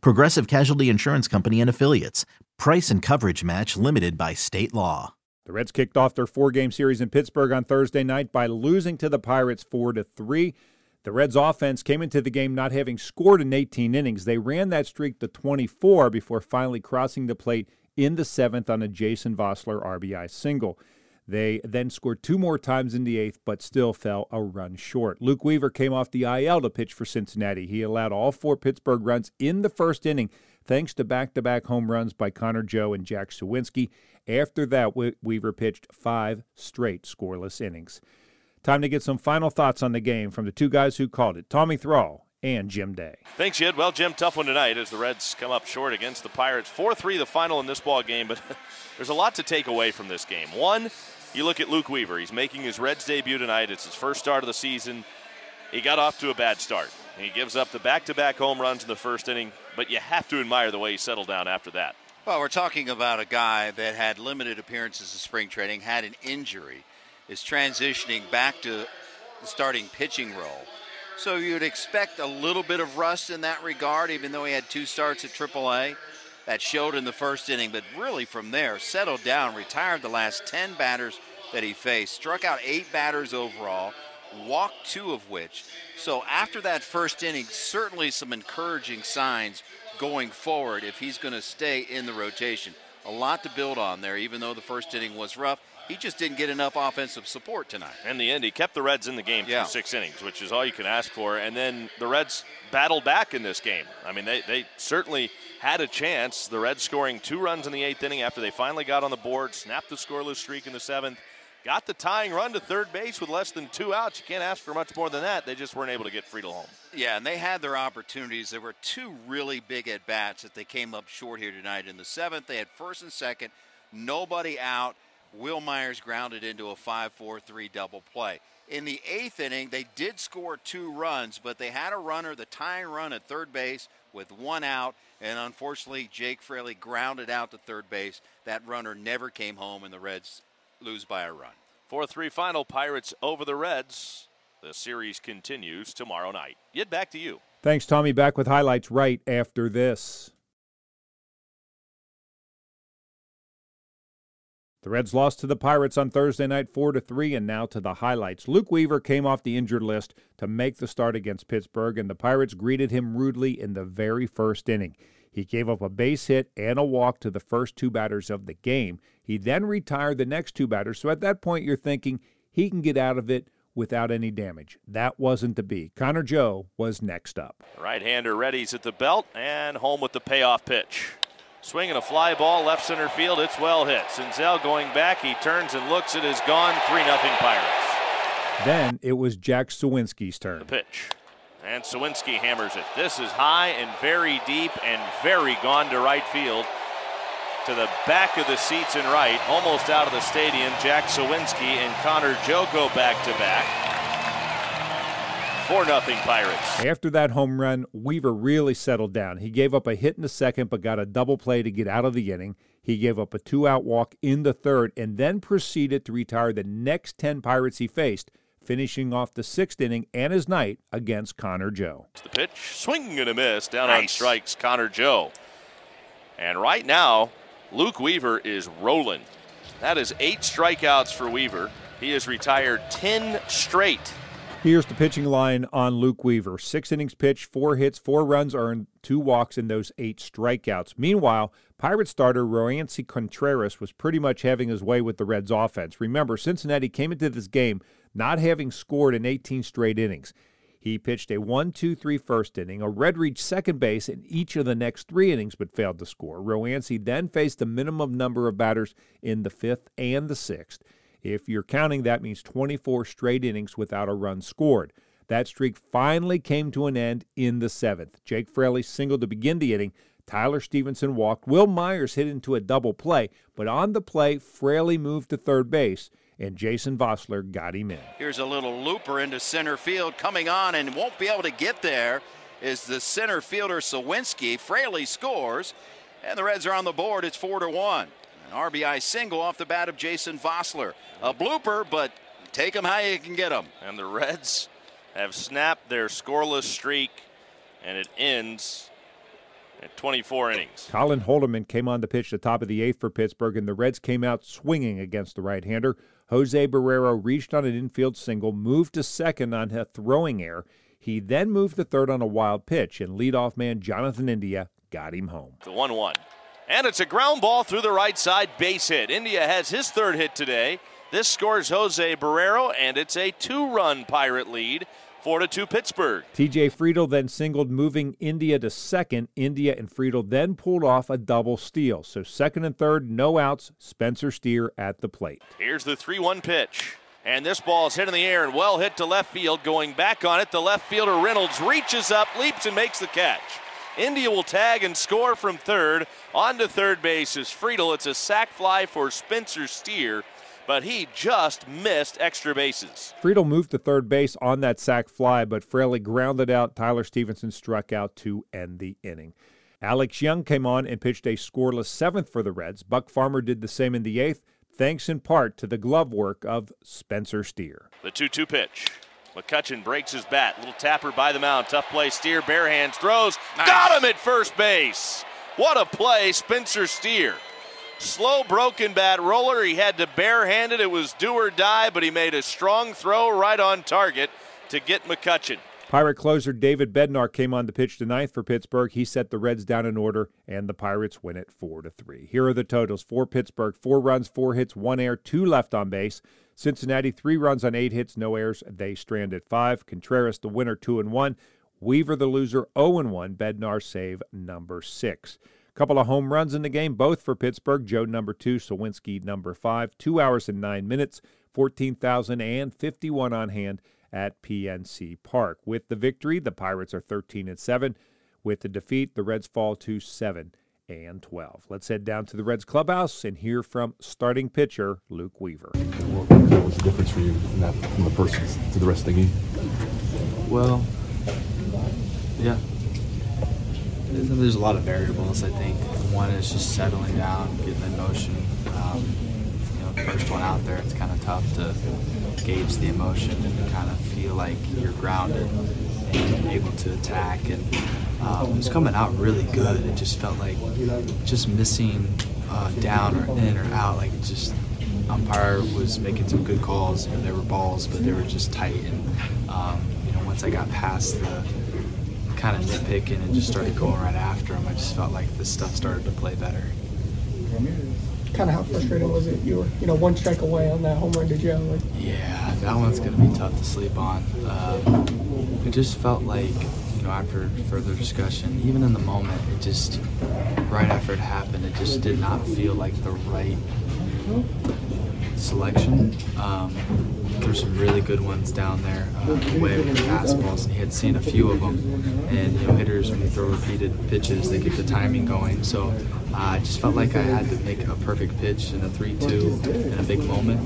Progressive Casualty Insurance Company and Affiliates. Price and coverage match limited by state law. The Reds kicked off their four-game series in Pittsburgh on Thursday night by losing to the Pirates 4 to 3. The Reds offense came into the game not having scored in 18 innings. They ran that streak to 24 before finally crossing the plate in the 7th on a Jason Vosler RBI single. They then scored two more times in the eighth, but still fell a run short. Luke Weaver came off the IL to pitch for Cincinnati. He allowed all four Pittsburgh runs in the first inning, thanks to back to back home runs by Connor Joe and Jack Suwinski. After that, Weaver pitched five straight scoreless innings. Time to get some final thoughts on the game from the two guys who called it Tommy Thrall and Jim Day. Thanks, Jed. Well, Jim, tough one tonight as the Reds come up short against the Pirates. 4 3 the final in this ball game, but there's a lot to take away from this game. One, you look at Luke Weaver. He's making his Reds debut tonight. It's his first start of the season. He got off to a bad start. He gives up the back to back home runs in the first inning, but you have to admire the way he settled down after that. Well, we're talking about a guy that had limited appearances in spring training, had an injury, is transitioning back to the starting pitching role. So you'd expect a little bit of rust in that regard, even though he had two starts at AAA that showed in the first inning, but really from there settled down, retired the last 10 batters that he faced, struck out eight batters overall, walked two of which. So after that first inning, certainly some encouraging signs going forward if he's going to stay in the rotation. A lot to build on there, even though the first inning was rough. He just didn't get enough offensive support tonight. In the end, he kept the Reds in the game yeah. six innings, which is all you can ask for. And then the Reds battled back in this game. I mean, they, they certainly had a chance. The Reds scoring two runs in the eighth inning after they finally got on the board, snapped the scoreless streak in the seventh, got the tying run to third base with less than two outs. You can't ask for much more than that. They just weren't able to get Friedl home. Yeah, and they had their opportunities. There were two really big at bats that they came up short here tonight. In the seventh, they had first and second, nobody out. Wil Myers grounded into a 5 4 3 double play. In the eighth inning, they did score two runs, but they had a runner, the tying run at third base with one out, and unfortunately, Jake Fraley grounded out to third base. That runner never came home, and the Reds lose by a run. 4 3 final, Pirates over the Reds. The series continues tomorrow night. Get back to you. Thanks, Tommy. Back with highlights right after this. The Reds lost to the Pirates on Thursday night 4 to 3 and now to the highlights. Luke Weaver came off the injured list to make the start against Pittsburgh and the Pirates greeted him rudely in the very first inning. He gave up a base hit and a walk to the first two batters of the game. He then retired the next two batters. So at that point you're thinking he can get out of it without any damage. That wasn't to be. Connor Joe was next up. Right-hander readies at the belt and home with the payoff pitch. Swinging a fly ball left center field. It's well hit. Senzel going back. He turns and looks. It is gone. 3 0 Pirates. Then it was Jack Suwinski's turn. The pitch. And Suwinski hammers it. This is high and very deep and very gone to right field. To the back of the seats in right, almost out of the stadium. Jack Suwinski and Connor Joe go back to back. 4 0 Pirates. After that home run, Weaver really settled down. He gave up a hit in the second, but got a double play to get out of the inning. He gave up a two out walk in the third and then proceeded to retire the next 10 Pirates he faced, finishing off the sixth inning and his night against Connor Joe. The pitch, swinging and a miss, down nice. on strikes, Connor Joe. And right now, Luke Weaver is rolling. That is eight strikeouts for Weaver. He has retired 10 straight. Here's the pitching line on Luke Weaver. Six innings pitched, four hits, four runs earned, two walks, and those eight strikeouts. Meanwhile, Pirate starter Roansy Contreras was pretty much having his way with the Reds offense. Remember, Cincinnati came into this game not having scored in 18 straight innings. He pitched a 1 2 3 first inning. A Red reached second base in each of the next three innings but failed to score. Roansy then faced the minimum number of batters in the fifth and the sixth. If you're counting, that means 24 straight innings without a run scored. That streak finally came to an end in the seventh. Jake Fraley singled to begin the inning Tyler Stephenson walked. Wil Myers hit into a double play, but on the play, Fraley moved to third base, and Jason Vosler got him in. Here's a little looper into center field coming on and won't be able to get there is the center fielder Suwinski. Fraley scores, and the Reds are on the board. It's 4 to 1. An RBI single off the bat of Jason Vosler. A blooper, but take them how you can get them. And the Reds have snapped their scoreless streak, and it ends at 24 innings. Colin Holderman came on the pitch the top of the eighth for Pittsburgh, and the Reds came out swinging against the right hander. Jose Barrero reached on an infield single, moved to second on a throwing error. He then moved to third on a wild pitch, and leadoff man Jonathan India got him home. The 1 1. And it's a ground ball through the right side base hit. India has his third hit today. This scores Jose Barrero, and it's a two run Pirate lead. 4 to 2 Pittsburgh. TJ Friedl then singled, moving India to second. India and Friedl then pulled off a double steal. So second and third, no outs. Spencer Steer at the plate. Here's the 3 1 pitch. And this ball is hit in the air and well hit to left field. Going back on it, the left fielder Reynolds reaches up, leaps, and makes the catch. India will tag and score from third. On to third base is Friedl. It's a sac fly for Spencer Steer but he just missed extra bases. Friedl moved to third base on that sac fly, but Fraley grounded out. Tyler Stephenson struck out to end the inning. Alex Young came on and pitched a scoreless seventh for the Reds. Buck Farmer did the same in the eighth, thanks in part to the glove work of Spencer Steer. The 2 2 pitch. McCutchen breaks his bat. Little tapper by the mound. Tough play. Steer, bare hands, throws. Nice. Got him at first base. What a play, Spencer Steer. Slow broken bat roller. He had to barehand it. It was do or die, but he made a strong throw right on target to get McCutchen. Pirate closer David Bednar came on the pitch to ninth for Pittsburgh. He set the Reds down in order, and the Pirates win it four to three. Here are the totals for Pittsburgh: four runs, four hits, one error, two left on base. Cincinnati three runs on eight hits, no errors. They stranded five. Contreras the winner, two and one. Weaver the loser, 0 and 1. Bednar save number six. Couple of home runs in the game, both for Pittsburgh. Joe number two, Suwinski number five. Two hours and nine minutes, 14,051 on hand at PNC Park. With the victory, the Pirates are 13 and 7. With the defeat, the Reds fall to 7 and 12. Let's head down to the Reds clubhouse and hear from starting pitcher Luke Weaver. What was the difference for you in that from the first to the rest of the game? Well, yeah, there's a lot of variables. I think one is just settling down, getting in motion. Um, you know, first one out there, it's kind of tough to gauge the emotion and kind of feel like you're grounded and able to attack. And um, it was coming out really good. It just felt like just missing uh, down or in or out. Like just umpire was making some good calls. You know, there were balls, but they were just tight. And um, you know, once I got past the kind of nitpicking and just started going right after him. I just felt like the stuff started to play better. Kind of how frustrating was it? You were, you know, one strike away on that home run to Joe. Like, yeah, that one's going to be tough to sleep on. Um, it just felt like, you know, after further discussion, even in the moment, it just, right after it happened, it just did not feel like the right selection. Um, there's some really good ones down there uh, away with the fastballs. He had seen a few of them, and you know hitters when you throw repeated pitches, they get the timing going. So uh, I just felt like I had to make a perfect pitch in a 3-2 in a big moment,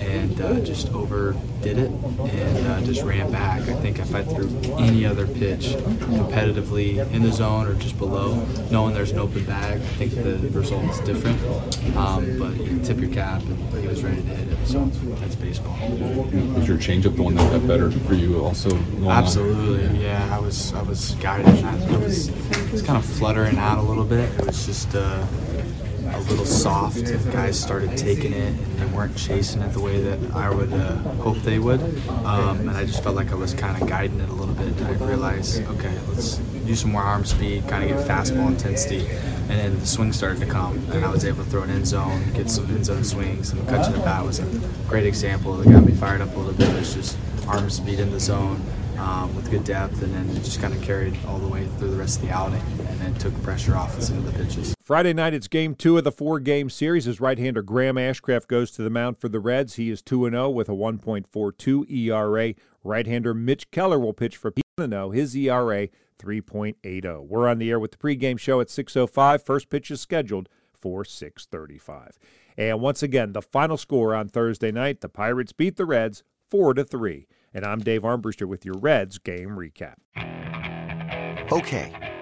and uh, just overdid it and uh, just ran back. I think if I threw any other pitch competitively in the zone or just below, knowing there's an open bag, I think the result result's different. Um, but you tip your cap, and he was ready to hit it. So that's baseball. Was your changeup the one that got better for you? Also, absolutely. On? Yeah, I was I was guided. I was, was kind of fluttering out a little bit. It was just. Uh, little soft. Guys started taking it and weren't chasing it the way that I would uh, hope they would. Um, and I just felt like I was kind of guiding it a little bit. I realized, okay, let's do some more arm speed, kind of get fastball intensity. And then the swing started to come, and I was able to throw an end zone, get some end zone swings. And catching the bat was a great example that got me fired up a little bit. It's just arm speed in the zone um, with good depth, and then just kind of carried all the way through the rest of the outing, and took pressure off of some of the pitches. Friday night, it's game two of the four game series as right hander Graham Ashcraft goes to the mound for the Reds. He is 2 0 with a 1.42 ERA. Right-hander Mitch Keller will pitch for Pino. Oh. His ERA 3.80. We're on the air with the pregame show at 6:05. First pitch is scheduled for 6:35. And once again, the final score on Thursday night: the Pirates beat the Reds four to three. And I'm Dave Armbruster with your Reds game recap. Okay,